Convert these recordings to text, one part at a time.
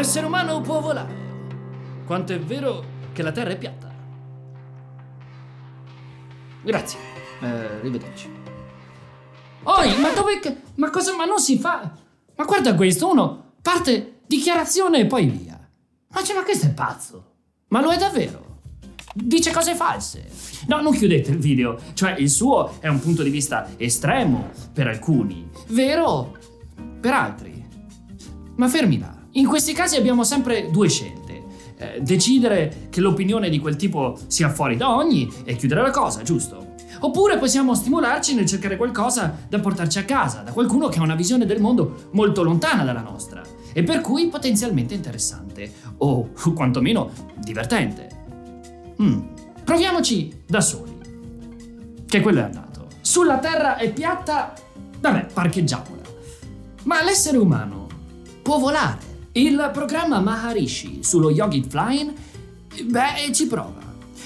L'essere umano può volare. Quanto è vero che la Terra è piatta. Grazie. Eh, arrivederci. Oi, ma dove... Ma cosa... Ma non si fa... Ma guarda questo, uno parte dichiarazione e poi via. Ma, cioè, ma questo è pazzo. Ma lo è davvero. Dice cose false. No, non chiudete il video. Cioè, il suo è un punto di vista estremo per alcuni, vero per altri. Ma fermi là. In questi casi abbiamo sempre due scelte. Eh, decidere che l'opinione di quel tipo sia fuori da ogni e chiudere la cosa, giusto? Oppure possiamo stimolarci nel cercare qualcosa da portarci a casa, da qualcuno che ha una visione del mondo molto lontana dalla nostra e per cui potenzialmente interessante o quantomeno divertente. Mm, Proviamoci da soli. Che quello è andato. Sulla Terra è piatta? Vabbè, parcheggiamola. Ma l'essere umano può volare. Il programma Maharishi sullo Yogi Flying, beh, ci prova.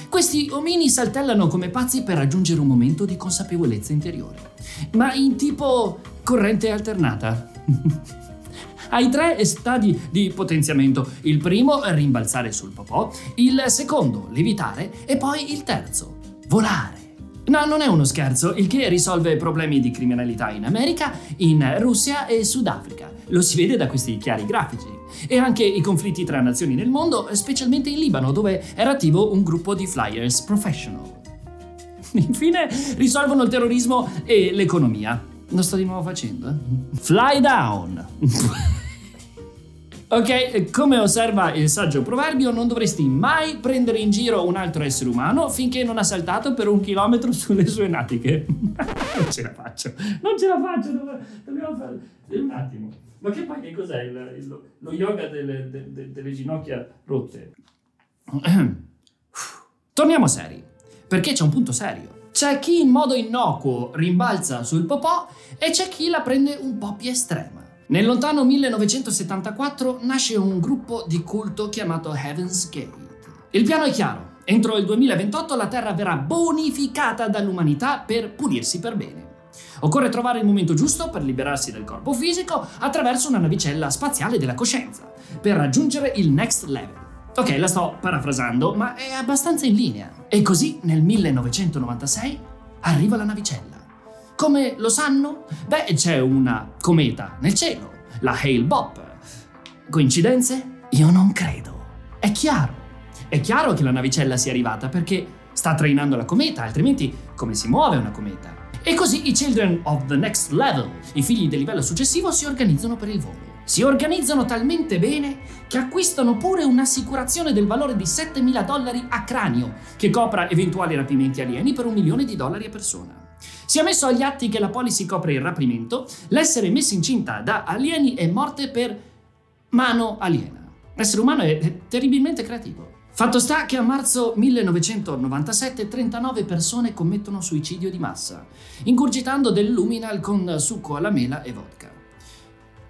Questi omini saltellano come pazzi per raggiungere un momento di consapevolezza interiore. Ma in tipo corrente alternata. Hai tre stadi di potenziamento. Il primo, rimbalzare sul popò, il secondo, levitare e poi il terzo, volare. No, non è uno scherzo, il che risolve problemi di criminalità in America, in Russia e Sudafrica. Lo si vede da questi chiari grafici. E anche i conflitti tra nazioni nel mondo, specialmente in Libano, dove era attivo un gruppo di flyers professional. Infine, risolvono il terrorismo e l'economia. Lo sto di nuovo facendo, eh? Fly down! Ok, come osserva il saggio proverbio, non dovresti mai prendere in giro un altro essere umano finché non ha saltato per un chilometro sulle sue natiche. non ce la faccio, non ce la faccio, dobbiamo fare un attimo. Ma che poi che cos'è il- il- lo yoga delle, de- de- delle ginocchia rotte? Torniamo seri, perché c'è un punto serio. C'è chi in modo innocuo rimbalza sul popò e c'è chi la prende un po' più estrema. Nel lontano 1974 nasce un gruppo di culto chiamato Heaven's Gate. Il piano è chiaro. Entro il 2028 la Terra verrà bonificata dall'umanità per pulirsi per bene. Occorre trovare il momento giusto per liberarsi del corpo fisico attraverso una navicella spaziale della coscienza, per raggiungere il next level. Ok, la sto parafrasando, ma è abbastanza in linea. E così nel 1996 arriva la navicella. Come lo sanno? Beh, c'è una cometa nel cielo, la Hale-Bopp. Coincidenze? Io non credo. È chiaro. È chiaro che la navicella sia arrivata perché sta trainando la cometa, altrimenti come si muove una cometa? E così i Children of the Next Level, i figli del livello successivo, si organizzano per il volo. Si organizzano talmente bene che acquistano pure un'assicurazione del valore di 7.000 dollari a cranio, che copra eventuali rapimenti alieni per un milione di dollari a persona. Si è messo agli atti che la policy copre il rapimento, l'essere messo incinta da alieni e morte per mano aliena. L'essere umano è è terribilmente creativo. Fatto sta che a marzo 1997 39 persone commettono suicidio di massa, ingurgitando del luminal con succo alla mela e vodka.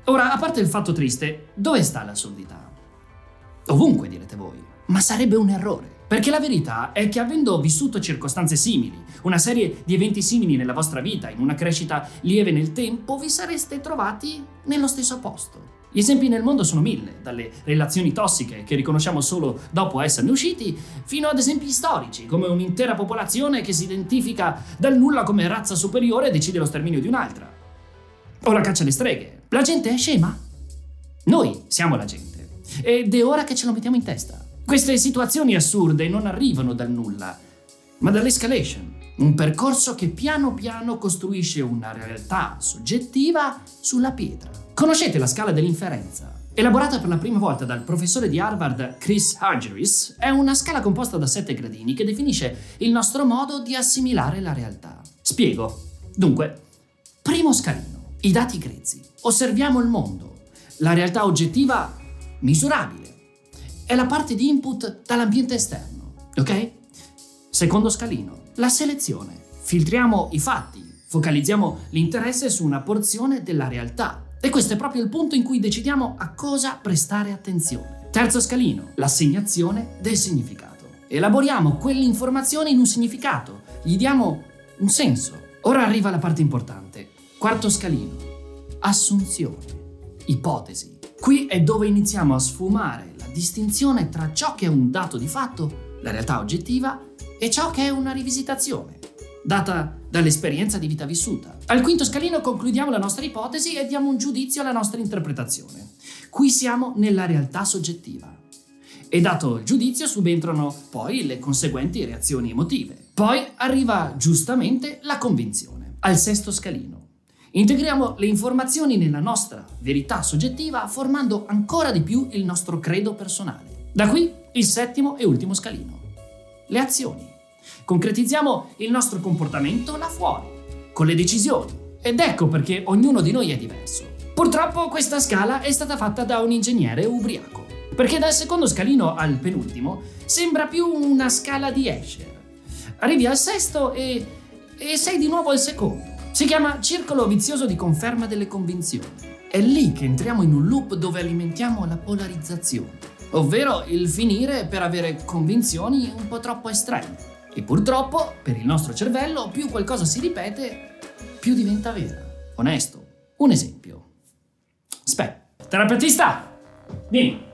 Ora, a parte il fatto triste, dove sta l'assurdità? Ovunque, direte voi. Ma sarebbe un errore. Perché la verità è che avendo vissuto circostanze simili, una serie di eventi simili nella vostra vita, in una crescita lieve nel tempo, vi sareste trovati nello stesso posto. Gli esempi nel mondo sono mille, dalle relazioni tossiche che riconosciamo solo dopo esserne usciti, fino ad esempi storici, come un'intera popolazione che si identifica dal nulla come razza superiore e decide lo sterminio di un'altra. O la caccia alle streghe. La gente è scema? Noi siamo la gente. Ed è ora che ce lo mettiamo in testa. Queste situazioni assurde non arrivano dal nulla, ma dall'escalation. Un percorso che piano piano costruisce una realtà soggettiva sulla pietra. Conoscete la scala dell'inferenza? Elaborata per la prima volta dal professore di Harvard Chris Hargeris, è una scala composta da sette gradini che definisce il nostro modo di assimilare la realtà. Spiego. Dunque, primo scalino, i dati grezzi. Osserviamo il mondo. la realtà oggettiva misurabile. È la parte di input dall'ambiente esterno, ok? Secondo scalino, la selezione. Filtriamo i fatti, focalizziamo l'interesse su una porzione della realtà. E questo è proprio il punto in cui decidiamo a cosa prestare attenzione. Terzo scalino, l'assegnazione del significato. Elaboriamo quell'informazione in un significato, gli diamo un senso. Ora arriva la parte importante. Quarto scalino, assunzione, ipotesi. Qui è dove iniziamo a sfumare distinzione tra ciò che è un dato di fatto, la realtà oggettiva, e ciò che è una rivisitazione, data dall'esperienza di vita vissuta. Al quinto scalino concludiamo la nostra ipotesi e diamo un giudizio alla nostra interpretazione. Qui siamo nella realtà soggettiva. E dato il giudizio subentrano poi le conseguenti reazioni emotive. Poi arriva giustamente la convinzione, al sesto scalino. Integriamo le informazioni nella nostra verità soggettiva formando ancora di più il nostro credo personale. Da qui il settimo e ultimo scalino. Le azioni. Concretizziamo il nostro comportamento là fuori, con le decisioni. Ed ecco perché ognuno di noi è diverso. Purtroppo questa scala è stata fatta da un ingegnere ubriaco, perché dal secondo scalino al penultimo sembra più una scala di Escher. Arrivi al sesto e, e sei di nuovo al secondo. Si chiama circolo vizioso di conferma delle convinzioni. È lì che entriamo in un loop dove alimentiamo la polarizzazione, ovvero il finire per avere convinzioni un po' troppo estreme. E purtroppo, per il nostro cervello, più qualcosa si ripete, più diventa vera. Onesto. Un esempio. Aspetta, terapeutista! Dimmi.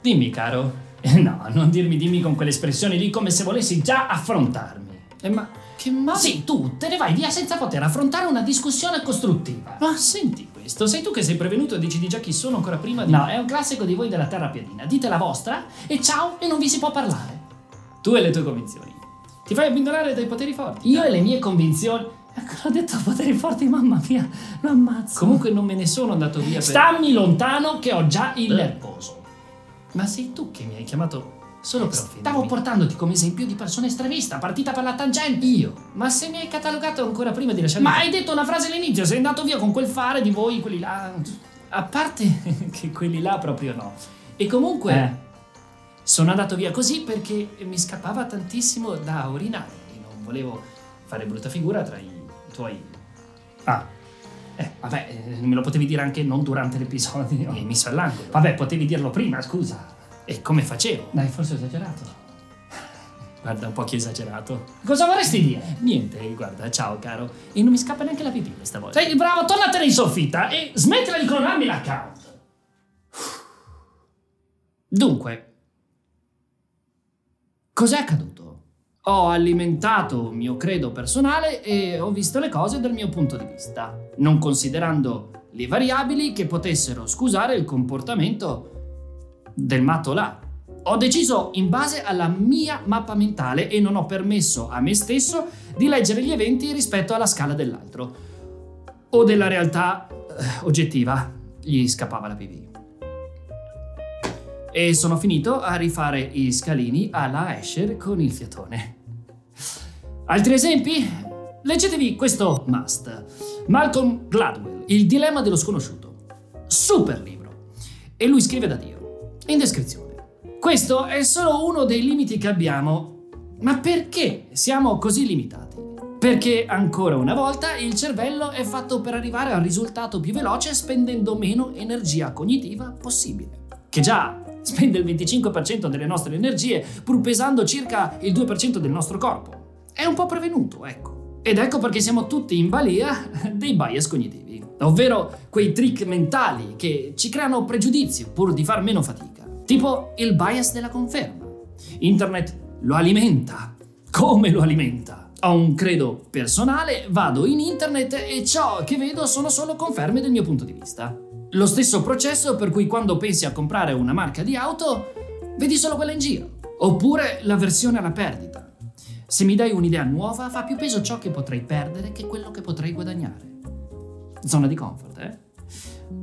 Dimmi, caro. No, non dirmi dimmi con quell'espressione lì come se volessi già affrontarmi. Eh, ma che ma... Sì, tu te ne vai via senza poter affrontare una discussione costruttiva. Ma senti questo, sei tu che sei prevenuto e decidi già chi sono ancora prima di... No, è un classico di voi della terra piadina. Dite la vostra e ciao e non vi si può parlare. Tu e le tue convinzioni. Ti fai abbindolare dai poteri forti. Io e le mie convinzioni... Ecco, ho detto poteri forti, mamma mia, lo ammazzo. Comunque non me ne sono andato via per... Stammi lontano che ho già il nervoso. Ma sei tu che mi hai chiamato solo per offendermi? Stavo portandoti come esempio di persona estremista, partita per la tangente. Io? Ma se mi hai catalogato ancora prima di lasciarmi... Ma hai detto una frase all'inizio, sei andato via con quel fare di voi, quelli là... A parte che quelli là proprio no. E comunque... Eh. Sono andato via così perché mi scappava tantissimo da urinare e non volevo fare brutta figura tra i tuoi... Ah, Eh, vabbè, eh, me lo potevi dire anche non durante l'episodio. Mi hai messo all'angolo. vabbè, potevi dirlo prima, scusa. E come facevo? Dai, forse ho esagerato. Guarda, un po' che esagerato. Cosa vorresti dire? Niente, guarda, ciao caro. E non mi scappa neanche la pipì questa volta. Sei bravo, tornatene in soffitta e smettila di clonarmi l'account. Dunque, cos'è accaduto? Ho alimentato il mio credo personale e ho visto le cose dal mio punto di vista, non considerando le variabili che potessero scusare il comportamento del matto là. Ho deciso in base alla mia mappa mentale e non ho permesso a me stesso di leggere gli eventi rispetto alla scala dell'altro o della realtà eh, oggettiva. Gli scappava la PV. E sono finito a rifare i scalini alla Escher con il fiatone. Altri esempi? Leggetevi questo must. Malcolm Gladwell, Il dilemma dello sconosciuto. Super libro. E lui scrive da Dio. In descrizione. Questo è solo uno dei limiti che abbiamo. Ma perché siamo così limitati? Perché ancora una volta il cervello è fatto per arrivare al risultato più veloce spendendo meno energia cognitiva possibile. Che già spende il 25% delle nostre energie pur pesando circa il 2% del nostro corpo. È un po' prevenuto, ecco. Ed ecco perché siamo tutti in balia dei bias cognitivi, ovvero quei trick mentali che ci creano pregiudizi pur di far meno fatica. Tipo il bias della conferma. Internet lo alimenta. Come lo alimenta? Ho un credo personale, vado in internet e ciò che vedo sono solo conferme del mio punto di vista. Lo stesso processo per cui quando pensi a comprare una marca di auto, vedi solo quella in giro. Oppure la versione alla perdita. Se mi dai un'idea nuova, fa più peso ciò che potrei perdere che quello che potrei guadagnare. Zona di comfort, eh?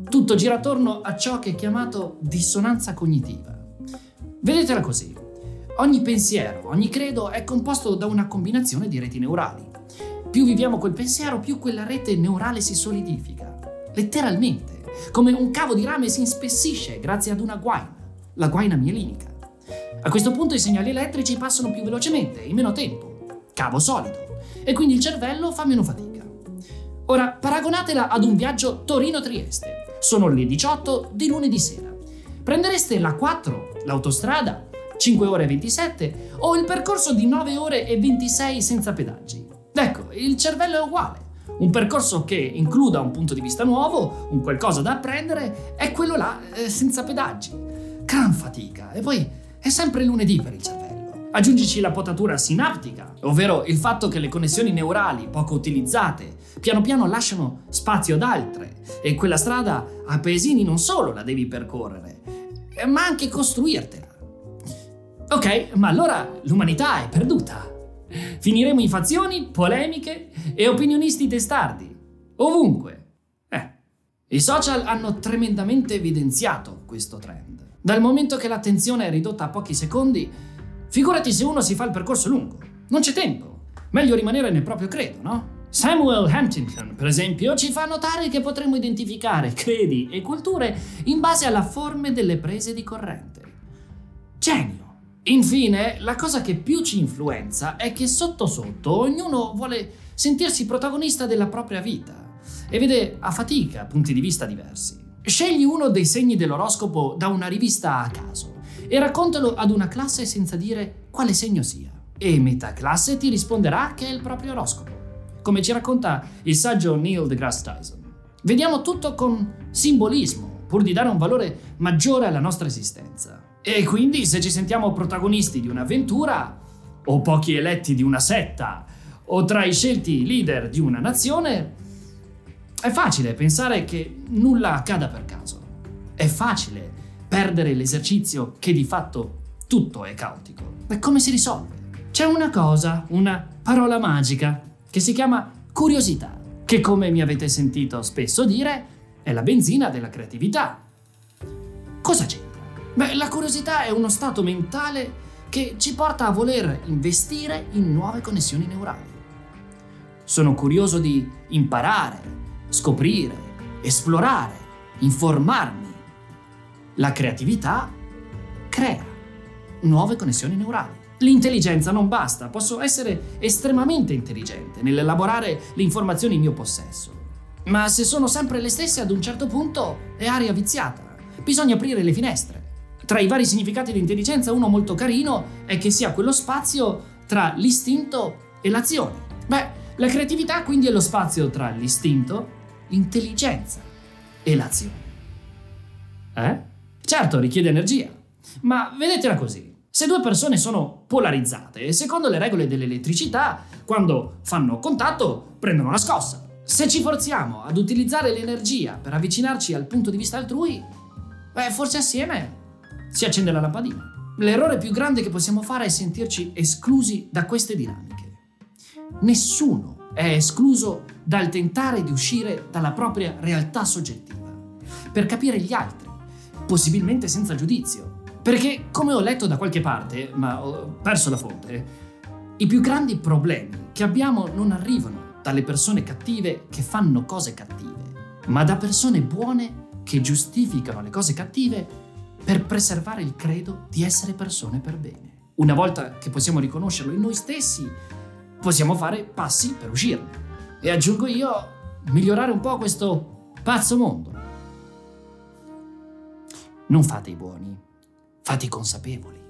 Tutto gira attorno a ciò che è chiamato dissonanza cognitiva. Vedetela così. Ogni pensiero, ogni credo è composto da una combinazione di reti neurali. Più viviamo quel pensiero, più quella rete neurale si solidifica. letteralmente, come un cavo di rame si ispessisce grazie ad una guaina, la guaina mielinica. A questo punto i segnali elettrici passano più velocemente, in meno tempo, cavo solido, e quindi il cervello fa meno fatica. Ora paragonatela ad un viaggio Torino-Trieste. Sono le 18 di lunedì sera. Prendereste la 4, l'autostrada, 5 ore e 27, o il percorso di 9 ore e 26 senza pedaggi. Ecco, il cervello è uguale. Un percorso che includa un punto di vista nuovo, un qualcosa da apprendere, è quello là eh, senza pedaggi. Gran fatica. E poi è sempre lunedì per il cervello. Aggiungici la potatura sinaptica, ovvero il fatto che le connessioni neurali poco utilizzate piano piano lasciano spazio ad altre e quella strada a paesini non solo la devi percorrere, eh, ma anche costruirtela. Ok, ma allora l'umanità è perduta. Finiremo in fazioni, polemiche e opinionisti testardi. Ovunque. Eh, i social hanno tremendamente evidenziato questo trend. Dal momento che l'attenzione è ridotta a pochi secondi, figurati se uno si fa il percorso lungo. Non c'è tempo. Meglio rimanere nel proprio credo, no? Samuel Huntington, per esempio, ci fa notare che potremmo identificare credi e culture in base alla forma delle prese di corrente. Genio! Infine, la cosa che più ci influenza è che sotto sotto ognuno vuole sentirsi protagonista della propria vita e vede a fatica punti di vista diversi. Scegli uno dei segni dell'oroscopo da una rivista a caso e raccontalo ad una classe senza dire quale segno sia. E metà classe ti risponderà che è il proprio oroscopo, come ci racconta il saggio Neil deGrasse Tyson. Vediamo tutto con simbolismo, pur di dare un valore maggiore alla nostra esistenza. E quindi se ci sentiamo protagonisti di un'avventura, o pochi eletti di una setta, o tra i scelti leader di una nazione, è facile pensare che nulla accada per caso. È facile perdere l'esercizio che di fatto tutto è caotico. Ma come si risolve? C'è una cosa, una parola magica, che si chiama curiosità, che come mi avete sentito spesso dire, è la benzina della creatività. Cosa c'è? Beh, la curiosità è uno stato mentale che ci porta a voler investire in nuove connessioni neurali. Sono curioso di imparare, scoprire, esplorare, informarmi. La creatività crea nuove connessioni neurali. L'intelligenza non basta, posso essere estremamente intelligente nell'elaborare le informazioni in mio possesso. Ma se sono sempre le stesse ad un certo punto è aria viziata. Bisogna aprire le finestre. Tra i vari significati di intelligenza, uno molto carino è che sia quello spazio tra l'istinto e l'azione. Beh, la creatività quindi è lo spazio tra l'istinto, l'intelligenza e l'azione. Eh? Certo, richiede energia, ma vedetela così. Se due persone sono polarizzate, secondo le regole dell'elettricità, quando fanno contatto prendono una scossa. Se ci forziamo ad utilizzare l'energia per avvicinarci al punto di vista altrui, beh, forse assieme si accende la lampadina. L'errore più grande che possiamo fare è sentirci esclusi da queste dinamiche. Nessuno è escluso dal tentare di uscire dalla propria realtà soggettiva, per capire gli altri, possibilmente senza giudizio. Perché, come ho letto da qualche parte, ma ho perso la fonte, i più grandi problemi che abbiamo non arrivano dalle persone cattive che fanno cose cattive, ma da persone buone che giustificano le cose cattive per preservare il credo di essere persone per bene. Una volta che possiamo riconoscerlo in noi stessi, possiamo fare passi per uscirne. E aggiungo io, migliorare un po' questo pazzo mondo. Non fate i buoni, fate i consapevoli.